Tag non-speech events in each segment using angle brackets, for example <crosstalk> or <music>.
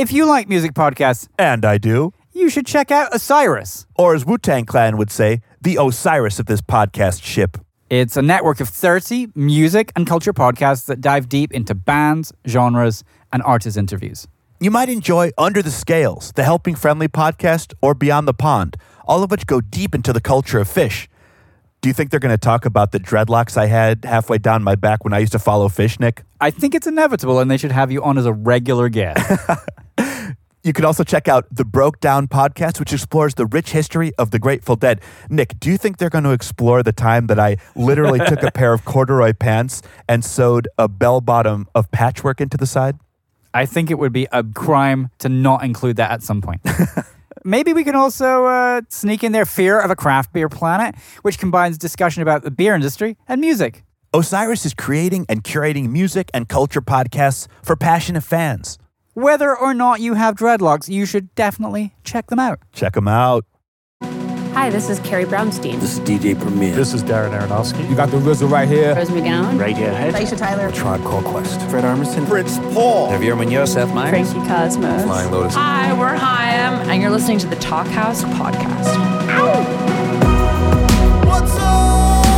If you like music podcasts, And I do. you should check out Osiris. Or as Wu Tang Clan would say, the Osiris of this podcast ship. It's a network of 30 music and culture podcasts that dive deep into bands, genres, and artist interviews. You might enjoy Under the Scales, the Helping Friendly podcast, or Beyond the Pond, all of which go deep into the culture of Phish. Do you think they're going to talk about the dreadlocks I had halfway down my back when I used to follow Phish, Nick? I think it's inevitable, and they should have you on as a regular guest. <laughs> You can also check out the Broke Down podcast, which explores the rich history of the Grateful Dead. Nick, do you think they're going to explore the time that I literally <laughs> took a pair of corduroy pants and sewed a bell bottom of patchwork into the side? I think it would be a crime to not include that at some point. <laughs> Maybe we can also uh, sneak in their fear of a craft beer planet, which combines discussion about the beer industry and music. Osiris is creating and curating music and culture podcasts for passionate fans. Whether or not you have dreadlocks, you should definitely check them out. Check them out. Hi, this is Carrie Brownstein. This is DJ Premier. This is Darren Aronofsky. You got the RZA right here. Rose McGowan. Radiohead. Aisha Tyler. Tribe Called Quest. Fred Armisen. Prince Paul. Javier Munoz. Seth Meyers. Frankie Cosmos. Flying Lotus. Hi, we're HAIM, and you're listening to the Talkhouse podcast. What's up?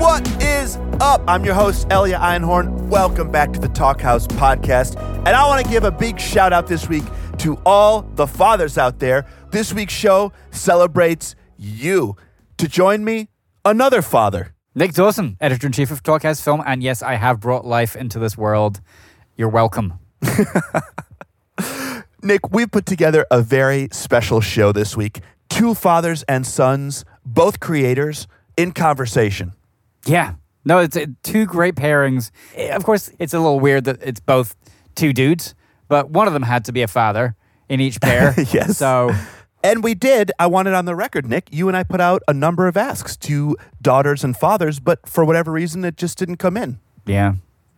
What is up? I'm your host, Elia Einhorn. Welcome back to the Talkhouse podcast. And I want to give a big shout out this week to all the fathers out there. This week's show celebrates you. To join me, another father. Nick Dawson, editor in chief of Talkhouse Film, and yes, I have brought life into this world. You're welcome. <laughs> Nick, we've put together a very special show this week. Two fathers and sons, both creators, in conversation. Yeah. No, it's uh, two great pairings. Eh, Of course, it's a little weird that it's both two dudes, but one of them had to be a father in each pair. <laughs> Yes. So, And we did. I want it on the record, Nick. You and I put out a number of asks to daughters and fathers, but for whatever reason, it just didn't come in yeah.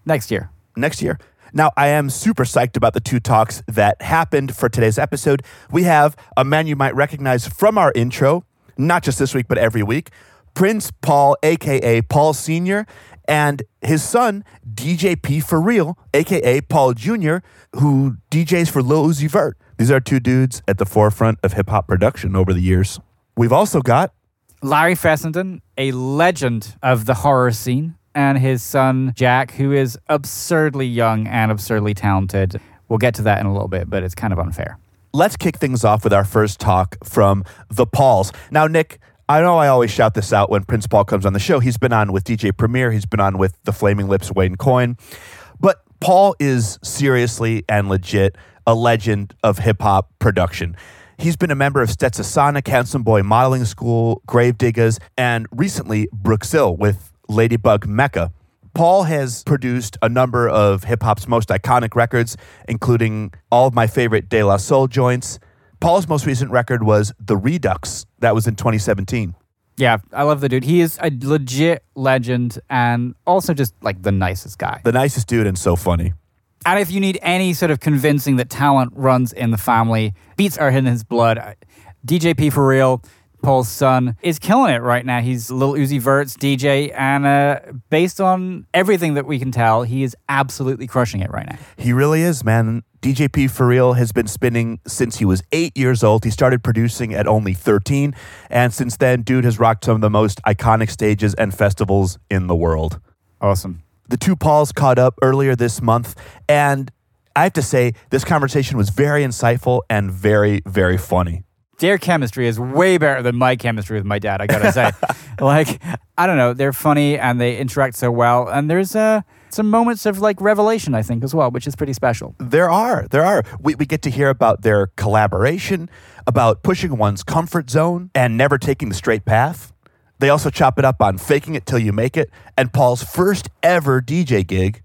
Next year. next year. Now, I am super psyched about the two talks that happened for today's episode. We have a man you might recognize from our intro, not just this week, but every week Prince Paul, aka Paul Sr., and his son, DJ PForReal, aka Paul Jr., who DJs for Lil Uzi Vert. These are two dudes at the forefront of hip hop production over the years. We've also got Larry Fessenden, a legend of the horror scene, and his son, Jack, who is absurdly young and absurdly talented. We'll get to that in a little bit, but it's kind of unfair. let's kick things off with our first talk from the Pauls. Now, Nick, I know I always shout this out when Prince Paul comes on the show. He's been on with DJ Premier, he's been on with the Flaming Lips, Wayne Coyne. But Paul is seriously and legit a legend of hip hop production. He's been a member of Stetsasonic, Handsome Boy Modeling School, Gravediggaz, and recently Brookzill with Ladybug Mecca. Paul has produced a number of hip hop's most iconic records, including all of my favorite De La Soul joints. Paul's most recent record was The Redux. That was in 2017. Yeah, I love the dude. He is a legit legend and also just like the nicest guy. The nicest dude and so funny. And if you need any sort of convincing that talent runs in the family, beats are in his blood. DJ PForReal, Paul's son, is killing it right now. He's Lil Uzi Vert's DJ, and uh, based on everything that we can tell, he is absolutely crushing it right now. He really is, man. DJP for real has been spinning since he was eight years old. He started producing at only 13. And since then, dude has rocked some of the most iconic stages and festivals in the world. Awesome. The two Pauls caught up earlier this month. And I have to say, this conversation was very insightful and very, very funny. Their chemistry is way better than my chemistry with my dad, I gotta say. <laughs> like, I don't know, they're funny and they interact so well. And there's uh, some moments of like revelation, I think, as well, which is pretty special. There are. There are. We, we get to hear about their collaboration, about pushing one's comfort zone and never taking the straight path. They also chop it up on faking it till you make it and Paul's first ever DJ gig,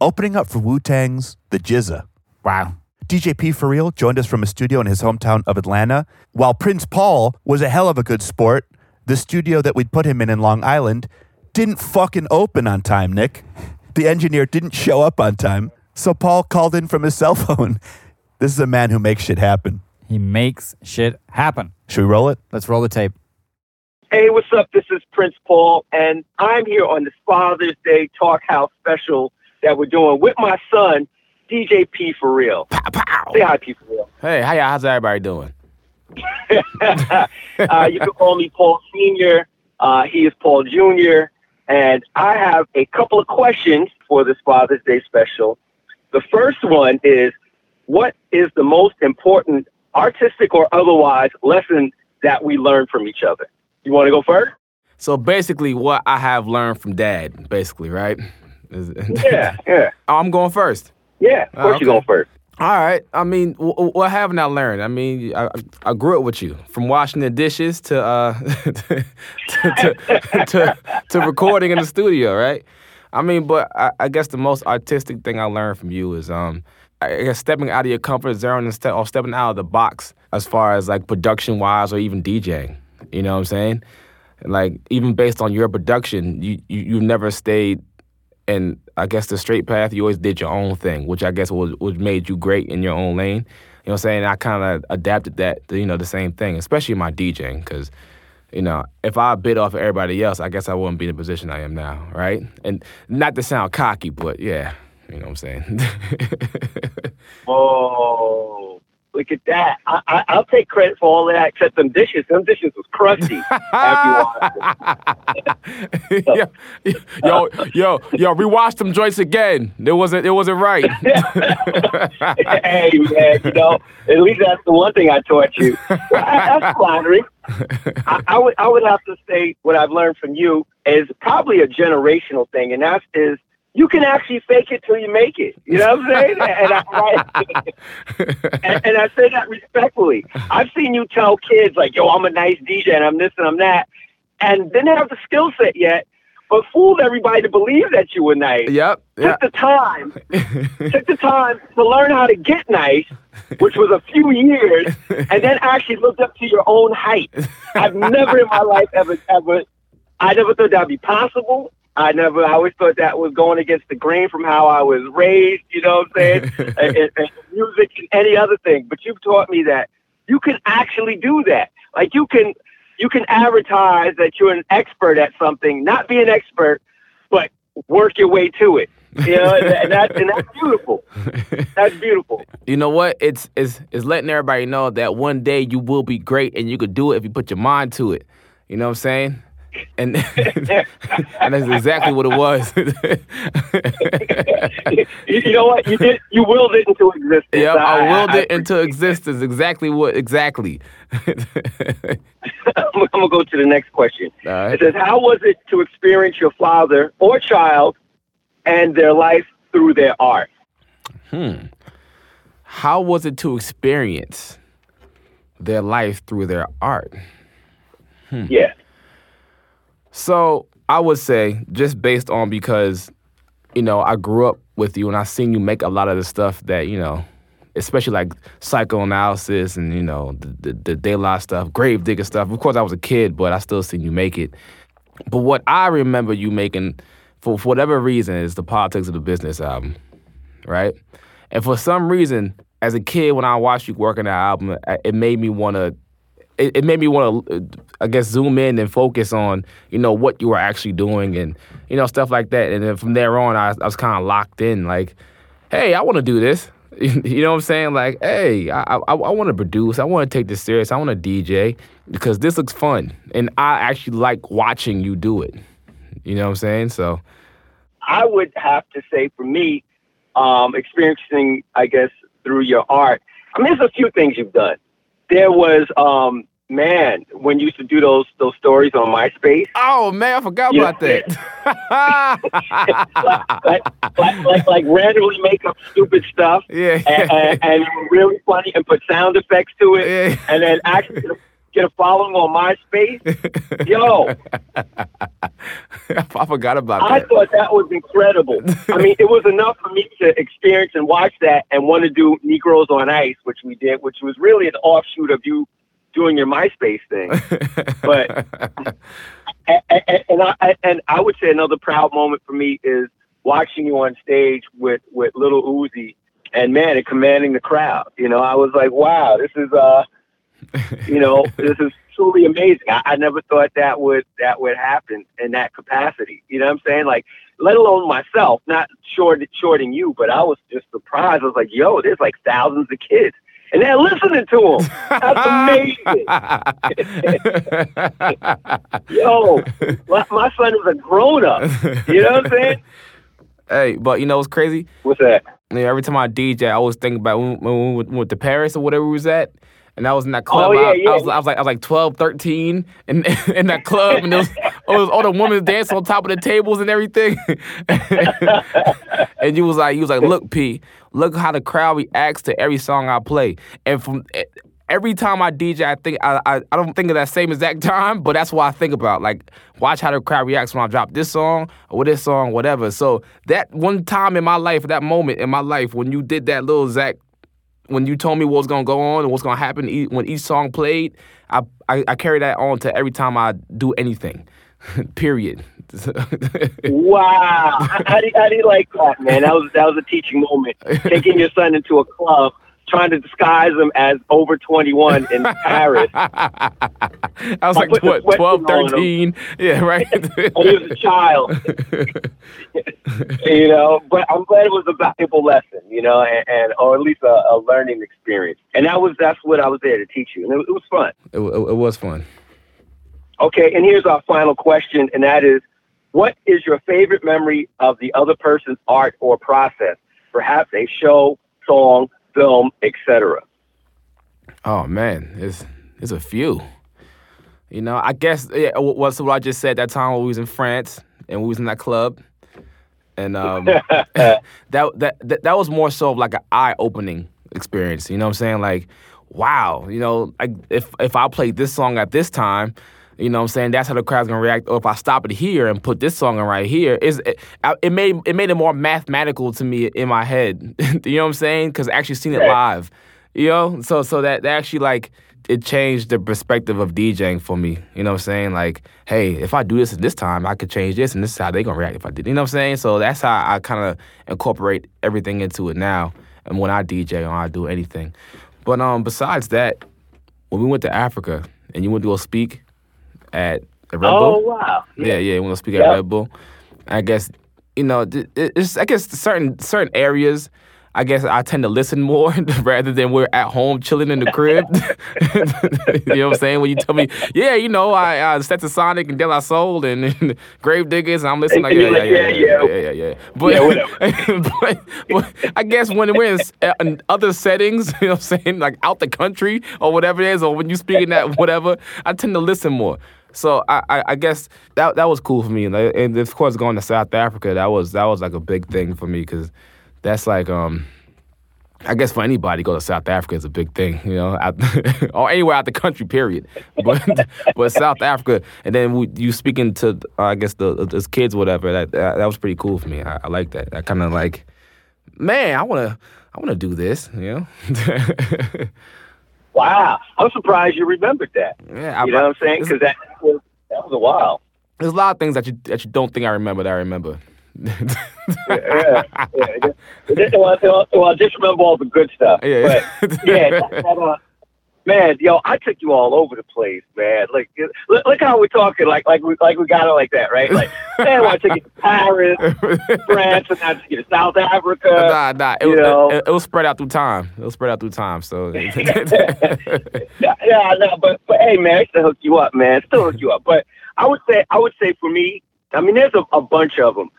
opening up for Wu Tang's The GZA. Wow. DJ PForReal joined us from a studio in his hometown of Atlanta. While Prince Paul was a hell of a good sport, the studio that we'd put him in in Long Island didn't fucking open on time, Nick. The engineer didn't show up on time, so Paul called in from his <laughs> cell phone. This is a man who makes shit happen. He makes shit happen. Should we roll it? Let's roll the tape. Hey, what's up? This is Prince Paul, and I'm here on this Father's Day Talkhouse special that we're doing with my son, DJ P for real. Pow, pow. Say hi, PForReal. Hey, how y'all? How's everybody doing? <laughs> uh, you can call me Paul Senior. Uh, he is Paul Junior, and I have a couple of questions for this Father's Day special. The first one is, what is the most important artistic or otherwise lesson that we learn from each other? You want to go first? So basically, what I have learned from Dad, basically, right? Yeah, yeah, <laughs> I'm going first. Yeah. Of Oh, course, okay. you're going first. All right. I mean, w- w- what haven't I learned? I mean, I, I grew up with you, from washing the dishes to uh <laughs> to, to, to to recording in the studio, right? I mean, but I, I guess the most artistic thing I learned from you is um I guess stepping out of your comfort zone and ste- or stepping out of the box as far as like production wise or even DJing. You know what I'm saying? Like even based on your production, you you, you never stayed and I guess the straight path, you always did your own thing, which I guess was made you great in your own lane. You know what I'm saying? I kind of adapted that, to, you know, the same thing, especially my DJing, because, you know, if I bit off everybody else, I guess I wouldn't be in the position I am now, right? And not to sound cocky, but yeah, you know what I'm saying? <laughs> Oh, look at that! I, I, I'll take credit for all that, except them dishes. Them dishes was crusty after you washed <laughs> them. yo, yo, yo, yo, rewatch them joints again. It wasn't, it wasn't right. <laughs> <laughs> hey man, you know, at least that's the one thing I taught you. Well, that's flattering. I, I would I would have to say what I've learned from you is probably a generational thing, and that is you can actually fake it till you make it. You know what I'm saying? And I, <laughs> and, and I say that respectfully. I've seen you tell kids like, "Yo, I'm a nice DJ and I'm this and I'm that," and didn't have the skill set yet, but fooled everybody to believe that you were nice yep. Yeah. took the time <laughs> took the time to learn how to get nice, which was a few years, and then actually looked up to your own height. I've never in my life ever ever I never thought that'd be possible. I never I always thought that was going against the grain from how I was raised, you know what I'm saying? <laughs> and, and, and music and any other thing. But you've taught me that you can actually do that. Like you can you can advertise that you're an expert at something, not be an expert, but work your way to it. You know, and, and that and that's beautiful. That's beautiful. You know what? It's it's it's letting everybody know that one day you will be great and you could do it if you put your mind to it. You know what I'm saying? And <laughs> and that's exactly what it was. <laughs> you, know what? You did. You willed it into existence. yep, I willed I- it into existence. Exactly what exactly. <laughs> I'm gonna go to the next question. Right. It says, "How was it to experience your father or child and their life through their art?" Hmm. How was it to experience their life through their art? Yeah. So I would say just based on because, you know, I grew up with you and I seen you make a lot of the stuff that, you know, especially like psychoanalysis and, you know, the, the, the La stuff, grave digger stuff. Of course I was a kid, but I still seen you make it. But what I remember you making for, for whatever reason is the Politics of the Business album, right? And for some reason, as a kid, when I watched you working that album, it made me want to it, it made me want to, I guess, zoom in and focus on, you know, what you were actually doing and, you know, stuff like that. And then from there on, I, I was kind of locked in, like, hey, I want to do this. <laughs> you know what I'm saying? Like, hey, I, I, I want to produce. I want to take this serious. I want to DJ because this looks fun. And I actually like watching you do it. You know what I'm saying? So, I would have to say for me, um, experiencing, I guess, through your art. I mean, there's a few things you've done. There was, um, man, when you used to do those those stories on MySpace, oh man, I forgot Yeah. about that. <laughs> like, like, like, like, randomly make up stupid stuff, <laughs> yeah. and, and, and really funny, and put sound effects to it, Yeah. and then actually get a, following on MySpace. <laughs> Yo, I forgot about I that. thought that was incredible. I mean, it was enough for me to experience and watch that and want to do Negroes on Ice, which we did, which was really an offshoot of you doing your MySpace thing. <laughs> But and, and, and I and I would say another proud moment for me is watching you on stage with with Little Uzi and man, and commanding the crowd. You know, I was like, wow, this is uh, you know, <laughs> this is truly amazing. I, I never thought that would that would happen in that capacity. You know what I'm saying? Like let alone myself, not short, shorting you, but I was just surprised. I was like, yo, there's like thousands of kids. And they're listening to him. That's amazing. <laughs> yo, my, my son is a grown up. You know what I'm saying? hey, but you know what's crazy? What's that? Yeah, every time I DJ, I always think about when, when we went to Paris or whatever we was at. And I was in that oh, club. Oh, yeah, I, yeah. I, was, I was like, I was like 12, 13 in, <laughs> in that club, and was, oh, it was all the women dancing on top of the tables and everything. <laughs> and you was like, you was like, look, P, look how the crowd reacts to every song I play. And from eh, every time I DJ, I think I, I I don't think of that same exact <laughs> time, but that's what I think about. Like, watch how the crowd reacts when I drop this song or this song, whatever. So that one time in my life, that moment in my life when you did that little Zach when you told me what was gonna go on and what's gonna happen when each song played, I, I I carry that on to every time I do anything. <laughs> Period. Wow. <laughs> how, do you, how do you like that, man? That was that was a teaching moment. Taking your son into a club, trying to disguise him as over 21 in Paris. <laughs> I was like what, 12, 13? Yeah, right. He was a child. you know, but I'm glad it was a valuable lesson, you know, and, and or at least a, a learning experience. And that was that's what I was there to teach you, and it, it was fun. it, it, it was fun. Okay, and here's our final question, and that is, what is your favorite memory of the other person's art or process? Perhaps a show, song, film, etc. Oh man, it's it's a few. You know, I guess yeah, what's what I just said that time when we was in France and we was in that club, and um, <laughs> <laughs> that, that that that was more so of like an eye opening experience. You know what I'm saying? Like, wow, you know, like if if I played this song at this time. You know what I'm saying? That's how the crowd's gonna react. Or if I stop it here and put this song in right here, is it, it made it made it more mathematical to me in my head. <laughs> you know what I'm saying? Because I actually seen it live. You know, so so that, that actually like it changed the perspective of DJing for me. You know what I'm saying? Like, hey, if I do this at this time, I could change this, and this is how they gonna react if I did. You know what I'm saying? So that's how I kind of incorporate everything into it now, and when I DJ or I do anything. But um, besides that, when we went to Africa and you went to go speak at Red Oh Bull, Oh wow! yeah, yeah, you want to speak Yeah. at Red Bull. I guess you know, it's I guess certain certain areas. I guess I tend to listen <laughs> more <laughs> rather than we're at home chilling in the crib. <laughs> you know what I'm saying? When you tell me, yeah, you know, I uh, Sonic and De La Soul and, and Gravediggaz, I'm listening like, yeah, yeah, yeah, yeah, yeah, yeah, yeah, yeah. But, Yeah, but, but I guess when we're in, uh, in other settings, you know what I'm saying, like out the country or whatever it is, or when you speaking that whatever, I tend to listen more. So I, I, I guess that that was cool for me, and of course going to South Africa, that was that was like a big thing for me because that's like um. I guess for anybody, go to South Africa is a big thing, you know, out, <laughs> or anywhere out the country, period. But <laughs> but South Africa, and then we, you speaking to, uh, I guess the those kids, whatever. That that, that was pretty cool for me. I, I like that. I kind of like, man, I wanna I wanna do this, you know. <laughs> Wow, I'm surprised you remembered that. yeah, I, You know what I'm saying? Because that was, that was a while. there's a lot of things that you that you don't think I remember that I remember. yeah, yeah. Well, well, just remember all the good stuff. <laughs> Yeah. But, yeah, that, that, uh, man, yo, I took you all over the place, man. Like, look, look how we're talking, like, like we, like we got it like that, right? Like, <laughs> man, I take you to Paris, France, and I take you to South Africa. nah, nah. It, you was- know. it, it was spread out through time. It was spread out through time. So <laughs> yeah, yeah, no, but but hey, man, I still hook you up, man. Still hook you up. But I would say, I would say for me, I mean, there's a, a bunch of them,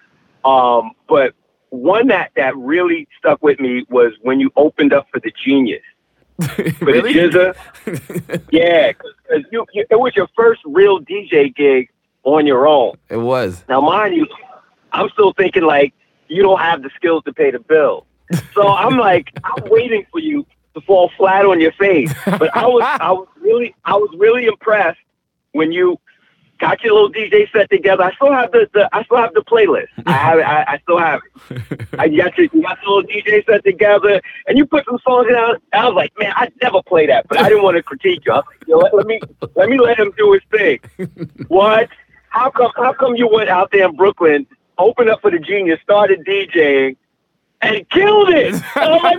um, but one that that really stuck with me was when you opened up for the Genius <laughs> really? the GZA. <laughs> yeah, because you, you, it was your first real DJ gig on your own. It was. Now, mind you, I'm still thinking like you don't have the skills to pay the bill. So I'm like, <laughs> I'm waiting for you to fall flat on your face. But I was, I was really, I was really impressed when you got your little DJ set together. I still have the, the I still have the playlist. I have it. I, I still have it. <laughs> I got your, you got the little DJ set together, and you put some songs down. I was like, man, I'd never play that, but I didn't want to critique you. I was like, Yo, let, let me, let me let him do his thing. <laughs> What? How come? How come you went out there in Brooklyn, opened up for the Genius, started DJing, and killed it? <laughs> Like,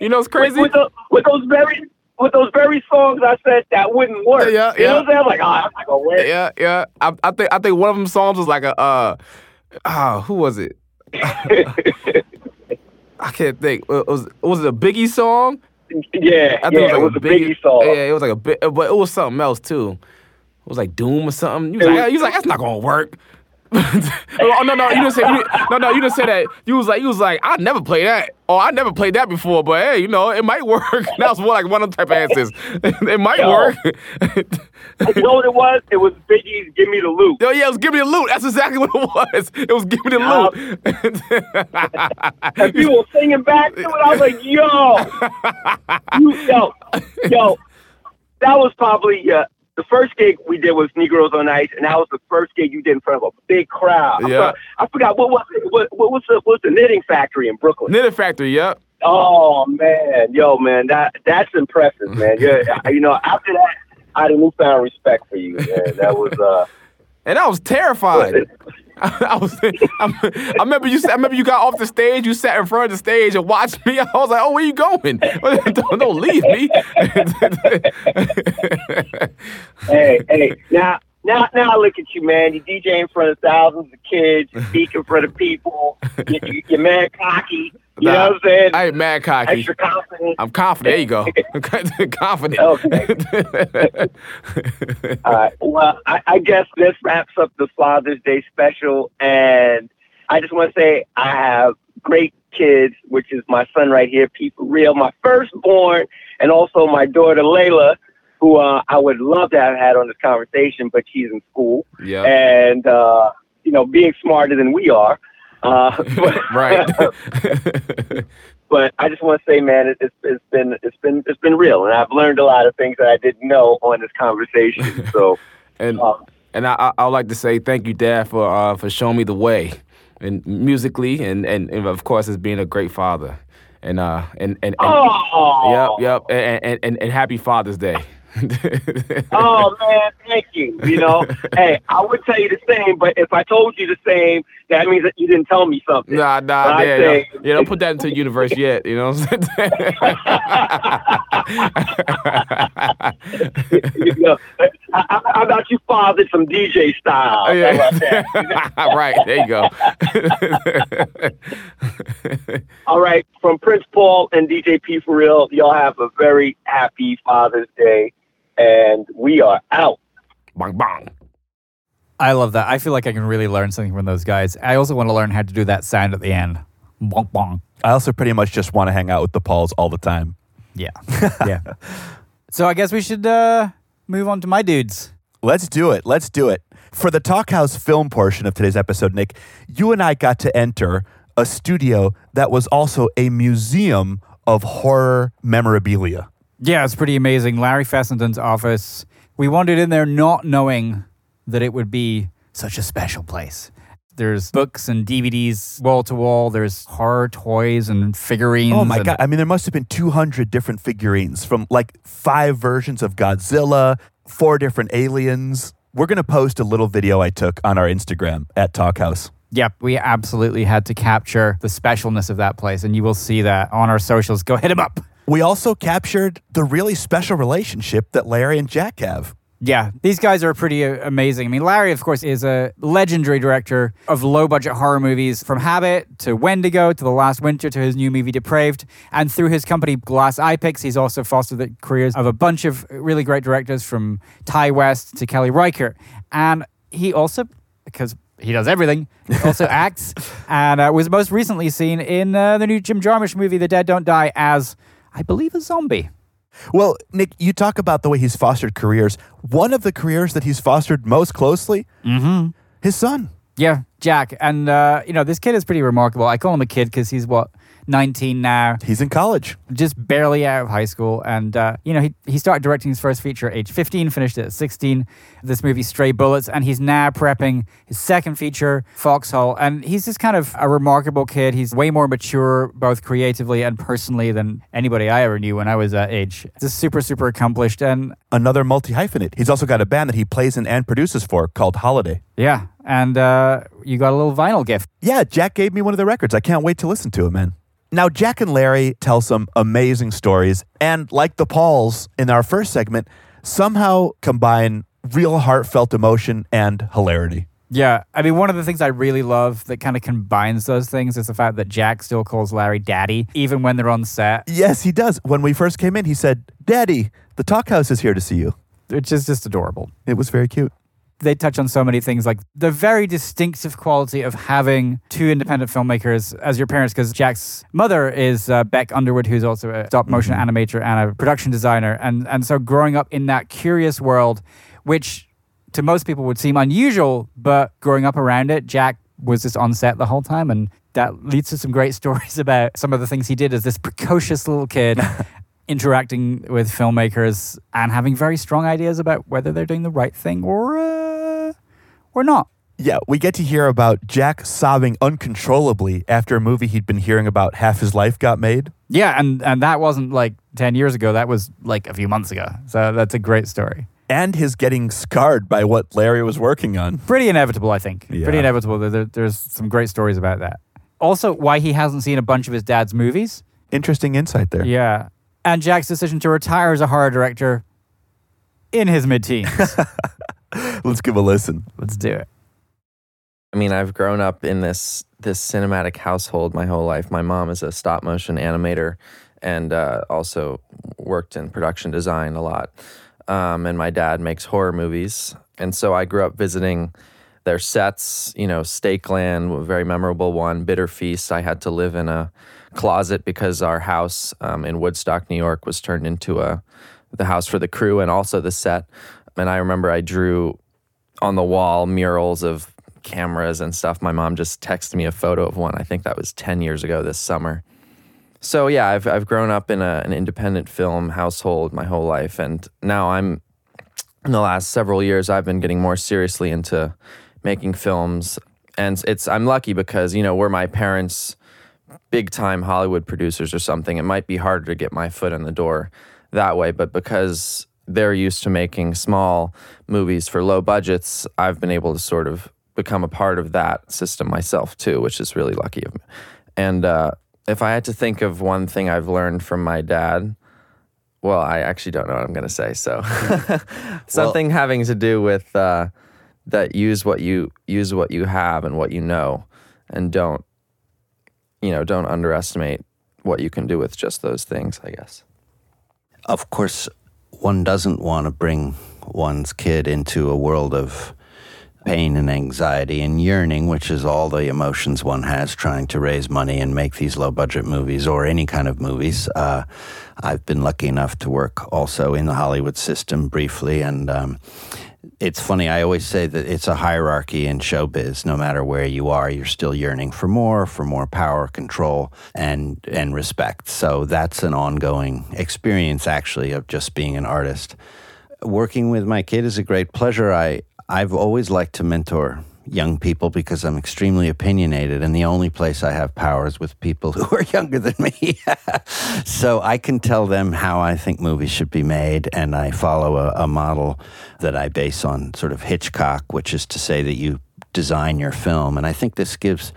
you know With, crazy? with, the, with those very with those very songs I said that wouldn't work. Yeah, You know yeah. what I'm saying? I'm like, oh, that's not gonna work. Yeah, yeah. I, I think I think one of them songs was like a uh, ah, who was it? <laughs> I can't think. Uh, Was was it a Biggie song? yeah, I think yeah, it was a Biggie song. Yeah, it was like a bit, but it was something else too. It was like Doom or something. You was It like, you was like, that's not gonna work. <laughs> oh no no you didn't say you, no no you didn't say that you was like you was like I never played that oh I never played that before but hey you know it might work <laughs> that was more like one of the type of answers <laughs> it might Yo. work you know what it was? It was Biggie's "Give Me the Loot." Oh yeah, it was give me the loot. That's exactly what it was. It was give me the And loot. people were singing back to it. I was like, yo, you, yo, yo. That was probably uh, the first gig we did was Negroes on Ice, and that was the first gig you did in front of a big crowd. I Yeah. forgot, I forgot what was it? What, what was the what was the knitting factory in Brooklyn? Knitting Factory, yep. Oh man, yo man, that that's impressive, man. <laughs> Yeah, you know, after that, I had a newfound respect for you, man. That was uh. <laughs> And I was terrified. <laughs> <laughs> I was. I, I remember you. I remember you got off the stage. You sat in front of the stage and watched me. <laughs> I was like, "Oh, where you going? <laughs> don't, don't leave me." hey, hey, now, now, now I look at you, man. You DJ in front of thousands of kids, you speak in front of people. You, you, you're mad cocky. You know what I'm saying? I ain't mad cocky. Extra confident. I'm confident. There you go. <laughs> <laughs> confident. Okay. <laughs> All right. Well, I, I guess this wraps up the Father's Day special, and I just want to say I have great kids, which is my son right here, Pete real, my firstborn, and also my daughter Layla, who uh, I would love to have had on this conversation, but she's in school, yeah. and uh, you know, being smarter than we are. Uh, <laughs> <laughs> but, right. <laughs> but I just want to say, man, it, it's, it's been it's been it's been real, and I've learned a lot of things that I didn't know on this conversation. So. and Uh, and I, I I would like to say thank you, Dad, for uh, for showing me the way, and musically, and, and, and of course as being a great father, and uh and and, and Oh, yep yep and, and and and happy Father's Day. oh man, thank you. You know, hey, I would tell you the same, but if I told you the same, that means that you didn't tell me something. Nah, nah, yeah, say- yeah, yeah. Don't put that into the universe yet. You know what I'm saying? you know, how, how about you fathered some DJ style? About <laughs> right, there you go. <laughs> All right, from Prince Paul and DJ PForReal, y'all have a very happy Father's Day, and we are out. bang bang. I love that. I feel like I can really learn something from those guys. I also want to learn how to do that sound at the end. Bonk bonk. I also pretty much just want to hang out with the Pauls all the time. Yeah. <laughs> yeah. So I guess we should uh, move on to my dudes. Let's do it. Let's do it. For the Talkhouse film portion of today's episode, Nick, you and I got to enter a studio that was also a museum of horror memorabilia. Yeah, it's pretty amazing. Larry Fessenden's office. We wandered in there not knowing that it would be such a special place. There's books and DVDs wall to wall. There's horror toys and figurines. Oh my and- God. I mean, there must have been 200 different figurines from like five versions of Godzilla, four different aliens. We're going to post a little video I took on our Instagram at Talkhouse. Yep, we absolutely had to capture the specialness of that place, and you will see that on our socials. Go hit him up. We also captured the really special relationship that Larry and Jack have. Yeah, these guys are pretty uh, amazing. I mean, Larry, of course, is a legendary director of low budget horror movies from Habit to Wendigo to The Last Winter to his new movie Depraved. And through his company Glass Eye Pix, he's also fostered the careers of a bunch of really great directors from Ti West to Kelly Reichardt. And he also, because he does everything, he also <laughs> acts and uh, was most recently seen in uh, the new Jim Jarmusch movie The Dead Don't Die as, I believe, a zombie. Well, Nick, you talk about the way he's fostered careers. One of the careers that he's fostered most closely, his son. Yeah, Jack. And, uh, you know, this kid is pretty remarkable. I call him a kid because he's, what, 19 now, He's in college. just barely out of high school. And, uh, you know, he, he started directing his first feature at age 15, finished it at 16, this movie Stray Bullets. And he's now prepping his second feature, Foxhole. And he's just kind of a remarkable kid. He's way more mature, both creatively and personally, than anybody I ever knew when I was that age. Just super, super accomplished. And Another multi hyphenate. He's also got a band that he plays in and produces for called Holiday. yeah, and uh, you got a little vinyl gift. Yeah, Jack gave me one of the records. I can't wait to listen to it, man. Now, Jack and Larry tell some amazing stories, and like the Pauls in our first segment, somehow combine real heartfelt emotion and hilarity. Yeah, I mean, one of the things I really love that kind of combines those things is the fact that Jack still calls Larry daddy, even when they're on set, Yes, he does. When we first came in, he said, Daddy, the Talkhouse is here to see you. which is just adorable. It was very cute. They touch on so many things like the very distinctive quality of having two independent filmmakers as your parents, because Jack's mother is uh, Beck Underwood, who's also a stop motion animator and a production designer. And, and so growing up in that curious world, which to most people would seem unusual, but growing up around it, Jack was just on set the whole time. And that leads to some great <laughs> stories about some of the things he did as this precocious little kid. <laughs> interacting with filmmakers and having very strong ideas about whether they're doing the right thing or uh, or not. Yeah, we get to hear about Jack sobbing uncontrollably after a movie he'd been hearing about half his life got made. Yeah, and and that wasn't like 10 years ago, that was like a few months ago. So that's a great story. And his getting scarred by what Larry was working on. Pretty inevitable, I think. Yeah. Pretty inevitable. There- there- there's some great stories about that. Also, why he hasn't seen a bunch of his dad's movies. Interesting insight there. Yeah. And Jack's decision to retire as a horror director in his mid teens. <laughs> Let's give a listen. Let's do it. I mean, I've grown up in this this cinematic household my whole life. My mom is a stop motion animator and uh, also worked in production design a lot. Um, and my dad makes horror movies, and so I grew up visiting their sets. You know, Stake Land, a very memorable one. Bitter Feast. I had to live in a closet because our house um, in Woodstock, New York, was turned into a the house for the crew and also the set. And I remember I drew on the wall murals of cameras and stuff. My mom just texted me a photo of one. I think that was 10 years ago this summer. So yeah, I've I've grown up in a, an independent film household my whole life and now I'm in the last several years I've been getting more seriously into making films and it's I'm lucky because you know we're my parents big time Hollywood producers or something it might be harder to get my foot in the door that way but because they're used to making small movies for low budgets I've been able to sort of become a part of that system myself too which is really lucky of me and uh, if I had to think of one thing I've learned from my dad well, I actually don't know what I'm going to say. So, <laughs> something having to do with uh, that use what you use what you have and what you know, and don't, you know, don't underestimate what you can do with just those things. I guess. Of course, one doesn't want to bring one's kid into a world of pain and anxiety and yearning, which is all the emotions one has trying to raise money and make these low budget movies or any kind of movies. Uh, I've been lucky enough to work also in the Hollywood system briefly, and um, it's funny. I always say that it's a hierarchy in showbiz. No matter where you are, you're still yearning for more, for more power, control, and and respect. So that's an ongoing experience, actually, of just being an artist. Working with my kid is a great pleasure. I I've always liked to mentor young people because I'm extremely opinionated, and the only place I have power is with people <laughs> who are younger than me. <laughs> so I can tell them how I think movies should be made, and I follow a, a model that I base on sort of Hitchcock, which is to say that you design your film, and I think this gives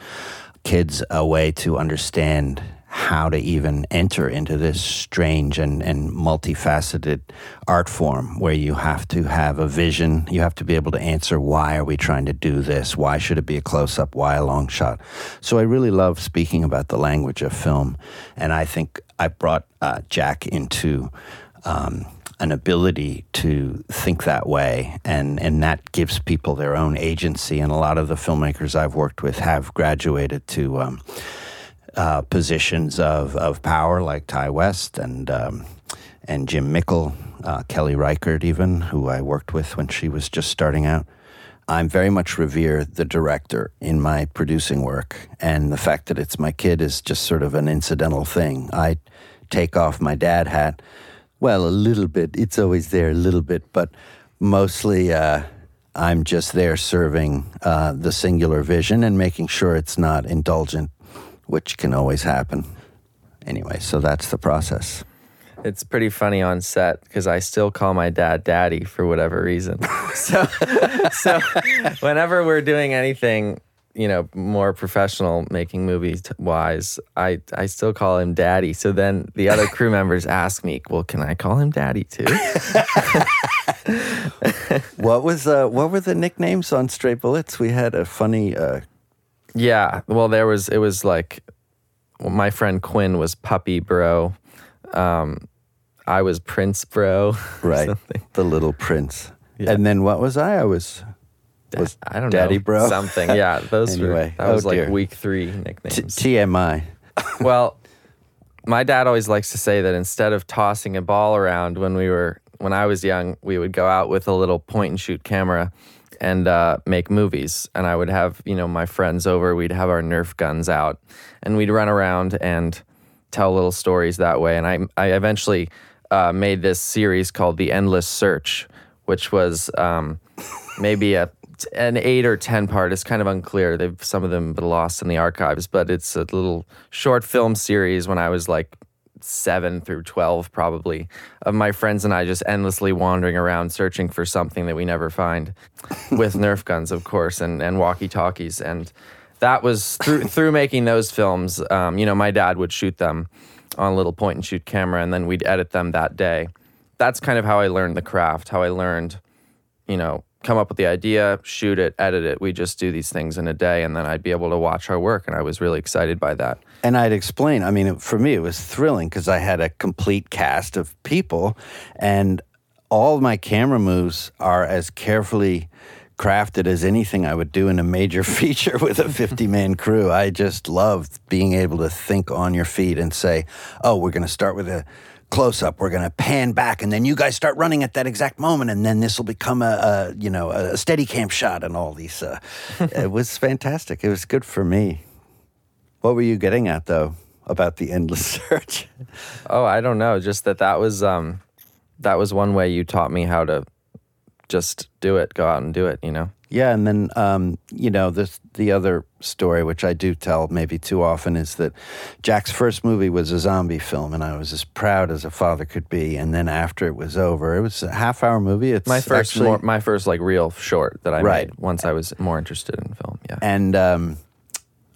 kids a way to understand how to even enter into this strange and, and multifaceted art form where you have to have a vision. You have to be able to answer why are we trying to do this? Why should it be a close up? Why a long shot? So I really love speaking about the language of film. And I think I brought uh, Jack into. Um, an ability to think that way, and, and that gives people their own agency. And a lot of the filmmakers I've worked with have graduated to um, uh, positions of, of power, like Ti West and um, and Jim Mickle, uh, Kelly Reichardt, even who I worked with when she was just starting out. I'm very much revere the director in my producing work, and the fact that it's my kid is just sort of an incidental thing. I take off my dad hat. Well, a little bit. It's always there, a little bit, but mostly. Uh, I'm just there serving uh, the singular vision and making sure it's not indulgent which can always happen. Anyway, so that's the process. It's pretty funny on set because I still call my dad daddy for whatever reason. <laughs> so, so whenever we're doing anything, you know, more professional making movies wise, I, I still call him daddy. So then the other <laughs> crew members ask me, well, can I call him daddy too? <laughs> what was uh, what were the nicknames on Stray Bullets? We had a funny. Uh, yeah, well, there was it was like my friend Quinn was puppy bro. Um, I was Prince bro. <laughs> Right, the little prince. Yeah. And then what was I? I was was I don't know Daddy know, bro something. Yeah, <laughs> those anyway, were that oh was dear. like week three nicknames. T- TMI. <laughs> well, my dad always likes to say that instead of tossing a ball around when we were when I was young, we would go out with a little point and shoot camera and uh, make movies. And I would have you know my friends over. We'd have our Nerf guns out, and we'd run around and tell little stories that way. And I I eventually uh, made this series called The Endless Search, which was um, maybe a an eight or ten part. It's kind of unclear. They've some of them been lost in the archives, but it's a little short film series when I was like seven through twelve, probably, of my friends and I just endlessly wandering around searching for something that we never find, <laughs> with Nerf guns, of course, and and walkie talkies, and that was through through making those films. Um, you know, my dad would shoot them on a little point and shoot camera, and then we'd edit them that day. That's kind of how I learned the craft. How I learned, you know, come up with the idea, shoot it, edit it. We just do these things in a day, and then I'd be able to watch our work, and I was really excited by that. And I'd explain. I mean, for me, it was thrilling because I had a complete cast of people, and all my camera moves are as carefully crafted as anything I would do in a major <laughs> feature with a 50 man <laughs> crew. I just loved being able to think on your feet and say, oh, we're going to start with a close up. We're going to pan back, and then you guys start running at that exact moment, and then this will become a, a, you know a Steadicam shot and all these. Uh, <laughs> it was fantastic. It was good for me. What were you getting at though about the endless <laughs> search? Oh, I don't know. Just that that was um, that was one way you taught me how to just do it, go out and do it. You know. Yeah, and then um, you know this the other story, which I do tell maybe too often, is that Jack's first movie was a zombie film, and I was as proud as a father could be. And then after it was over, it was a half hour movie. It's my first, actually, more, my first like real short that I Right. made once I was more interested in film. Yeah, and um,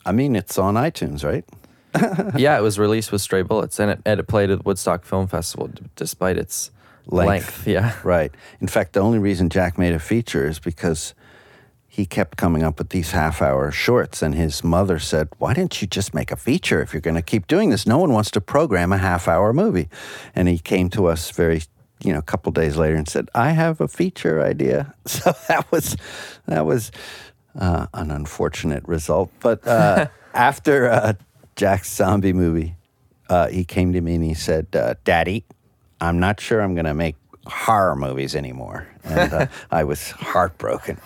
I mean it's on iTunes, right? <laughs> yeah, it was released with Stray Bullets, and it, and it played at the Woodstock Film Festival, d- despite its length. Yeah, <laughs> Right. In fact, the only reason Jack made a feature is because he kept coming up with these half hour shorts, and his mother said, Why didn't you just make a feature if you're going to keep doing this? No one wants to program a half hour movie. And he came to us very, you know, a couple days later and said, I have a feature idea. <laughs> So that was, that was uh, an unfortunate result. But uh, <laughs> after uh, Jack's zombie movie, uh, he came to me and he said, uh, Daddy, I'm not sure I'm going to make horror movies anymore. And uh, <laughs> I was heartbroken.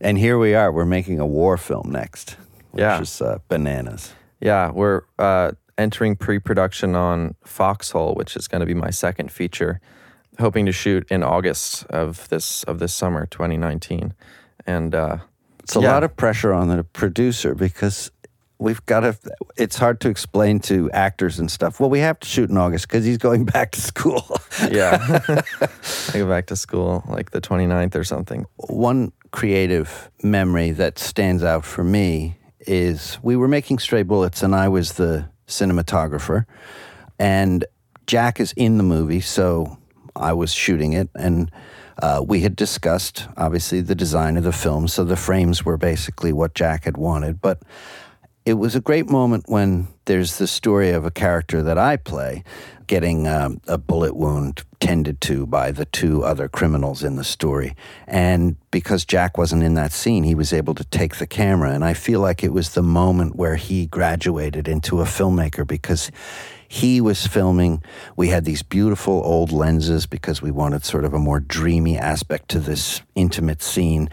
and here we are. We're making a war film next, which Yeah. is uh, bananas. yeah. We're uh, entering pre-production on Foxhole, which is going to be my second feature. Hoping to shoot in August of this of this summer, 2019, and uh, It's a yeah. lot of pressure on the producer because we've got to. It's hard to explain to actors and stuff. Well, we have to shoot in August because he's going <laughs> back to school. yeah. <laughs> I go back to school like the 29th or something. One creative memory that stands out for me is we were making Stray Bullets and I was the cinematographer. And Jack is in the movie, so I was shooting it. And uh, we had discussed, obviously, the design of the film. So the frames were basically what Jack had wanted. But it was a great moment when there's the story of a character that I play getting um, a bullet wound tended to by the two other criminals in the story. And because Jack wasn't in that scene, he was able to take the camera. And I feel like it was the moment where he graduated into a filmmaker because he was filming. We had these beautiful old lenses because we wanted sort of a more dreamy aspect to this intimate scene.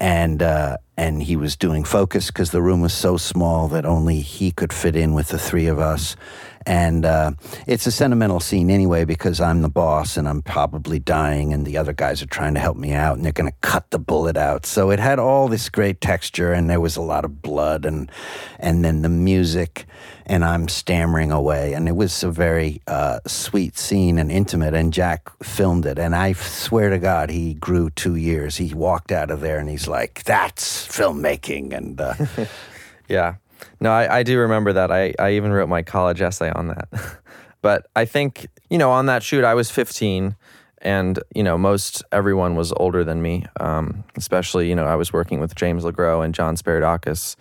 And, uh, and he was doing focus because the room was so small that only he could fit in with the three of us. And uh, it's a sentimental scene anyway because I'm the boss and I'm probably dying, and the other guys are trying to help me out, and they're going to cut the bullet out. So it had all this great texture, and there was a lot of blood, and and then the music, and I'm stammering away, and it was a very uh, sweet scene and intimate. And Jack filmed it, and I swear to God, he grew two years. He walked out of there, and he's like, "That's filmmaking," and. Uh, <laughs> Yeah. No, I, I do remember that. I, I even wrote my college essay on that. <laughs> but I think, you know, on that shoot, I was 15 and, you know, most everyone was older than me. Um, especially, you know, I was working with James LeGros and John Speredakos,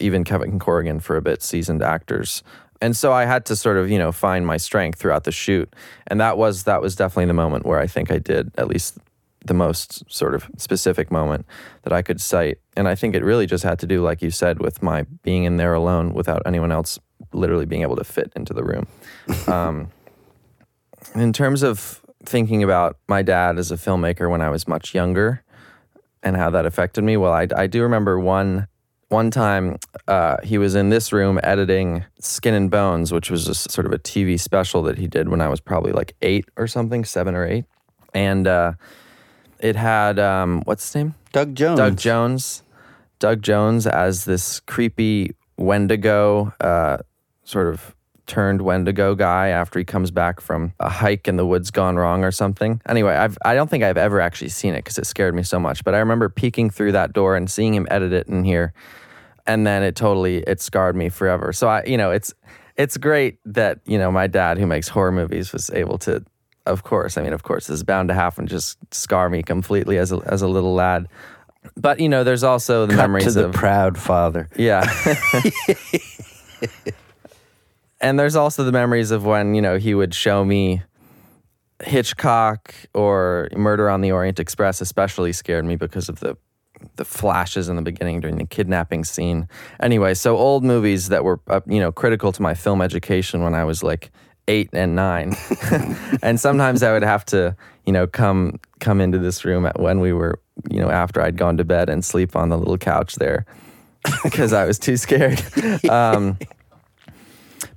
even Kevin Corrigan for a bit, seasoned actors. And so I had to sort of, you know, find my strength throughout the shoot. And that was that was definitely the moment where I think I did at least the most sort of specific moment that I could cite. And I think it really just had to do, like you said, with my being in there alone without anyone else literally being able to fit into the room. <laughs> um, in terms of thinking about my dad as a filmmaker when I was much younger and how that affected me, well, I, I do remember one. One time, uh, he was in this room editing Skin and Bones, which was just sort of a TV special that he did when I was probably like eight or something, seven or eight. And uh, it had um, what's his name? Doug Jones. Doug Jones. Doug Jones as this creepy Wendigo, uh, sort of turned Wendigo guy after he comes back from a hike in the woods gone wrong or something. Anyway, I've I don't think I've ever actually seen it because it scared me so much. But I remember peeking through that door and seeing him edit it in here, and then it totally it scarred me forever. So I, you know, it's it's great that you know my dad who makes horror movies was able to of course. I mean, of course, this is bound to happen. Just scar me completely as a as a little lad. But you know, there's also the Cut memories to the of proud father. yeah. <laughs> <laughs> and there's also the memories of when you know he would show me Hitchcock or Murder on the Orient Express. Especially scared me because of the the flashes in the beginning during the kidnapping scene. Anyway, so old movies that were uh, you know critical to my film education when I was like eight and nine, <laughs> and sometimes I would have to you know come come into this room at when we were you know after I'd gone to bed and sleep on the little couch there <laughs> because I was too scared. <laughs> Um,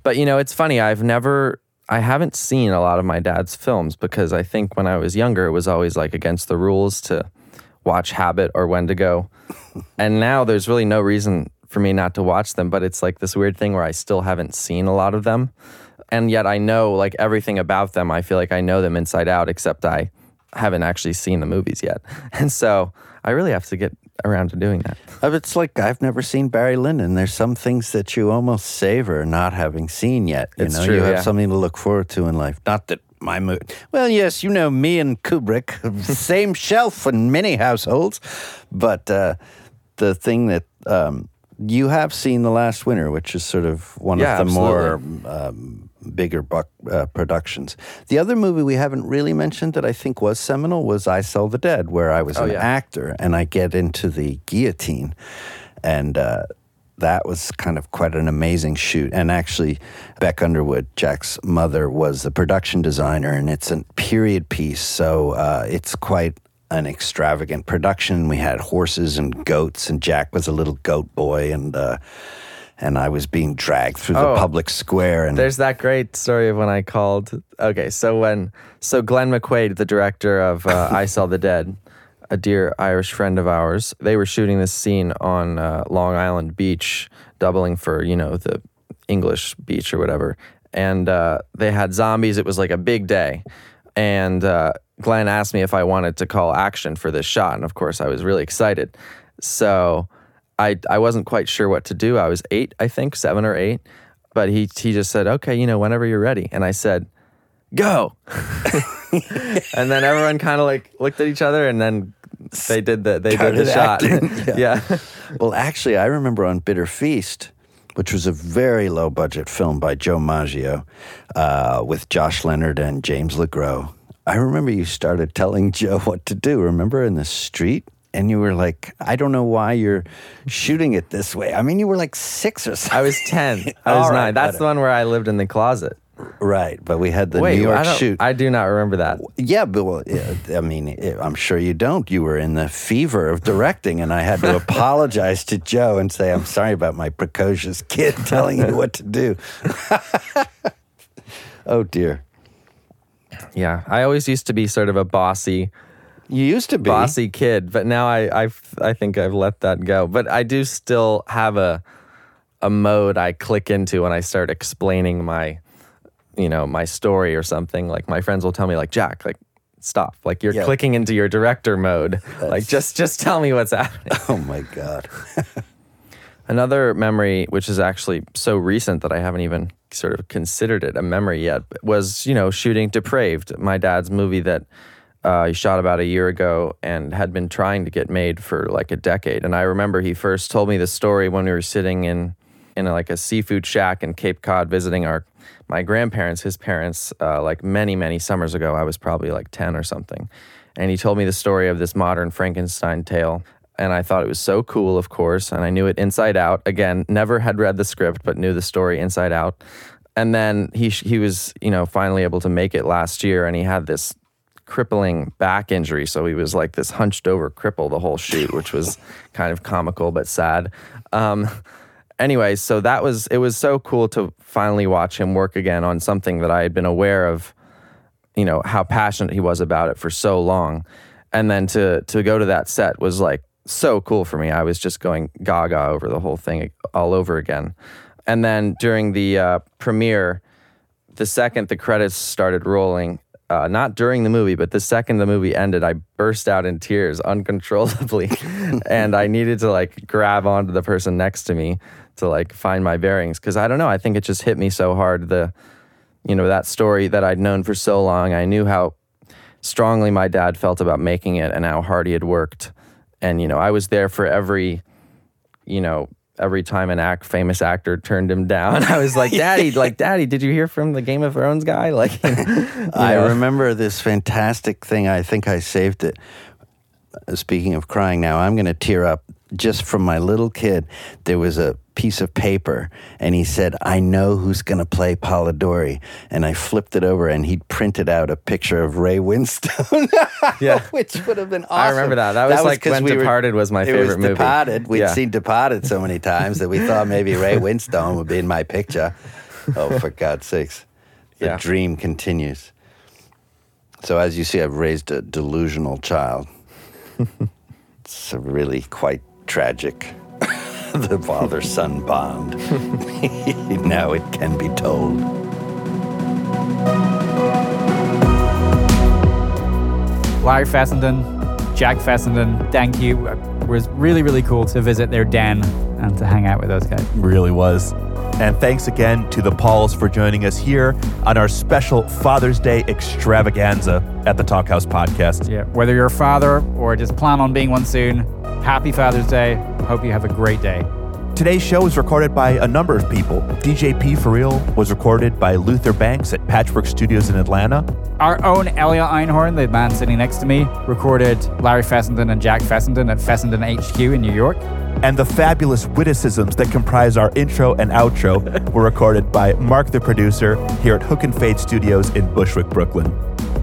but you know, it's funny. I've never, I haven't seen a lot of my dad's films because I think when I was younger, it was always like against the rules to watch Habit or Wendigo. and now there's really no reason for me not to watch them. But it's like this weird thing where I still haven't seen a lot of them. And yet I know like everything about them. I feel like I know them inside out, except I haven't actually seen the movies yet. <laughs> And so I really have to get around to doing that. Uh, It's like I've never seen Barry Lyndon. There's some things that you almost savor not having seen yet. You It's know, true, you have yeah. something to look forward to in life. Not that my mood. Well, yes, you know me and Kubrick, <laughs> same shelf in many households, but uh, the thing that um, you have seen the last winter, which is sort of one Yeah, of the more um, bigger buck uh, productions. The other movie we haven't really mentioned that I think was seminal was I Sell the Dead, where I was Oh, an yeah. actor and I get into the guillotine, and uh, that was kind of quite an amazing shoot. And actually, Beck Underwood, Jack's mother, was the production designer, and it's a period piece, so uh, it's quite an extravagant production. We had horses and goats, and Jack was a little goat boy, and uh, and I was being dragged through the Oh. public square. And There's that great story of when I called. Okay, so when so Glenn McQuaid, the director of uh, <laughs> I Sell the Dead, a dear Irish friend of ours, they were shooting this scene on uh, Long Island Beach, doubling for you know the English beach or whatever, and uh, they had zombies. It was like a big day, and uh, Glenn asked me if I wanted to call action for this shot, and of course I was really excited. So I I wasn't quite sure what to do. I was eight, I think, seven or eight. But he he just said, okay, you know, whenever you're ready. And I said, go. <laughs> and then everyone kind of like looked at each other, and then they did the they did the Started shot. acting, <laughs> yeah. Well, actually, I remember on Bitter Feast, which was a very low budget film by Joe Maggio uh, with Josh Leonard and James LeGros. I remember you started telling Joe what to do, remember, in the street? And you were like, I don't know why you're shooting it this way. I mean, you were like six or something. I was ten. <laughs> I All was right, nine. That's the one where I lived in the closet. Right, but we had the Wait, New York I, shoot. I do not remember that. Yeah, but well, yeah, I mean, I'm sure you don't. You were in the fever of directing, and I had to <laughs> apologize to Joe and say, "I'm sorry about my precocious kid <laughs> telling you what to do." oh dear, Yeah, I always used to be sort of a bossy, you used to be bossy kid, but now I, I, I think I've let that go. But I do still have a, a mode I click into when I start explaining my, you know, my story or something. Like my friends will tell me, like Jack, like stop, like you're Yeah. clicking into your director mode. like just, just tell me what's happening. <laughs> Oh my god. <laughs> Another memory, which is actually so recent that I haven't even sort of considered it a memory yet, was, you know, shooting Depraved, my dad's movie that uh, he shot about a year ago and had been trying to get made for like a decade. And I remember he first told me the story when we were sitting in in a, like a seafood shack in Cape Cod visiting our my grandparents, his parents, uh, like many many summers ago. I was probably like ten or something, and he told me the story of this modern Frankenstein tale. And I thought it was so cool, of course, and I knew it inside out. Again, never had read the script, but knew the story inside out. And then he he was, you know, finally able to make it last year, and he had this crippling back injury. So he was like this hunched over cripple the whole shoot, which was <laughs> kind of comical but sad. Um, anyway, so that was it was so cool to finally watch him work again on something that I had been aware of, you know, how passionate he was about it for so long. And then to to go to that set was like so cool for me. I was just going gaga over the whole thing all over again. And then during the uh, premiere, the second the credits started rolling, uh, not during the movie, but the second the movie ended, I burst out in tears <laughs> uncontrollably, <laughs> and I needed to like grab onto the person next to me to like find my bearings because I don't know. I think it just hit me so hard. The, you know, that story that I'd known for so long. I knew how strongly my dad felt about making it and how hard he had worked, and you know, I was there for every, you know. Every time an act, famous actor turned him down, <laughs> I was like, "Daddy, <laughs> like, Daddy, did you hear from the Game of Thrones guy?" <laughs> Like, you I remember this fantastic thing. I think I saved it. Speaking of crying now, I'm going to tear up just from my little kid. There was a piece of paper, and he said, I know who's going to play Polidori. And I flipped it over, and he'd printed out a picture of Ray Winstone. <laughs> Yeah. Which would have been awesome. I remember that. That was like when we Departed was my it favorite was movie. Departed. We'd Yeah. seen Departed so many times that we thought maybe Ray <laughs> Winstone would be in my picture. Oh, for God's sakes. The Yeah. dream continues. So, as you see, I've raised a delusional child. <laughs> it's a really quite tragic. <laughs> the father son bond. <laughs> now it can be told. Larry Fessenden, Jack Fessenden, thank you. It was really, really cool to visit their den and to hang out with those guys. Really was. And thanks again to the Pauls for joining us here on our special Father's Day extravaganza at the Talkhouse podcast. Yeah, whether you're a father or just plan on being one soon, happy Father's Day. Hope you have a great day. Today's show was recorded by a number of people. DJ PForReal was recorded by Luther Banks at Patchwork Studios in Atlanta. Our own Elia Einhorn, the man sitting next to me, recorded Larry Fessenden and Jack Fessenden at Fessenden HQ in New York. And the fabulous witticisms that comprise our intro and outro <laughs> were recorded by Mark the producer here at Hook and Fade Studios in Bushwick, Brooklyn.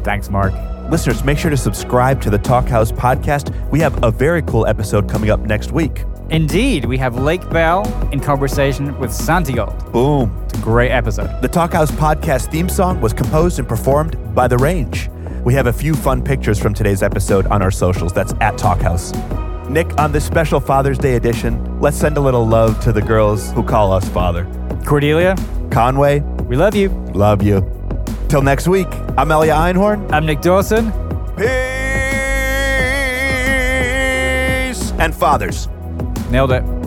Thanks, Mark. Listeners, make sure to subscribe to the Talkhouse podcast. We have a very cool episode coming up next week. Indeed, we have Lake Bell in conversation with Santigold. Boom. It's a great episode. The Talkhouse podcast theme song was composed and performed by The Range. We have a few fun pictures from today's episode on our socials. That's at Talkhouse. Nick, on this special Father's Day edition, let's send a little love to the girls who call us father. Cordelia, Conway, we love you. love you. Till next week, I'm Elia Einhorn. I'm Nick Dawson. Peace and fathers. Nailed it.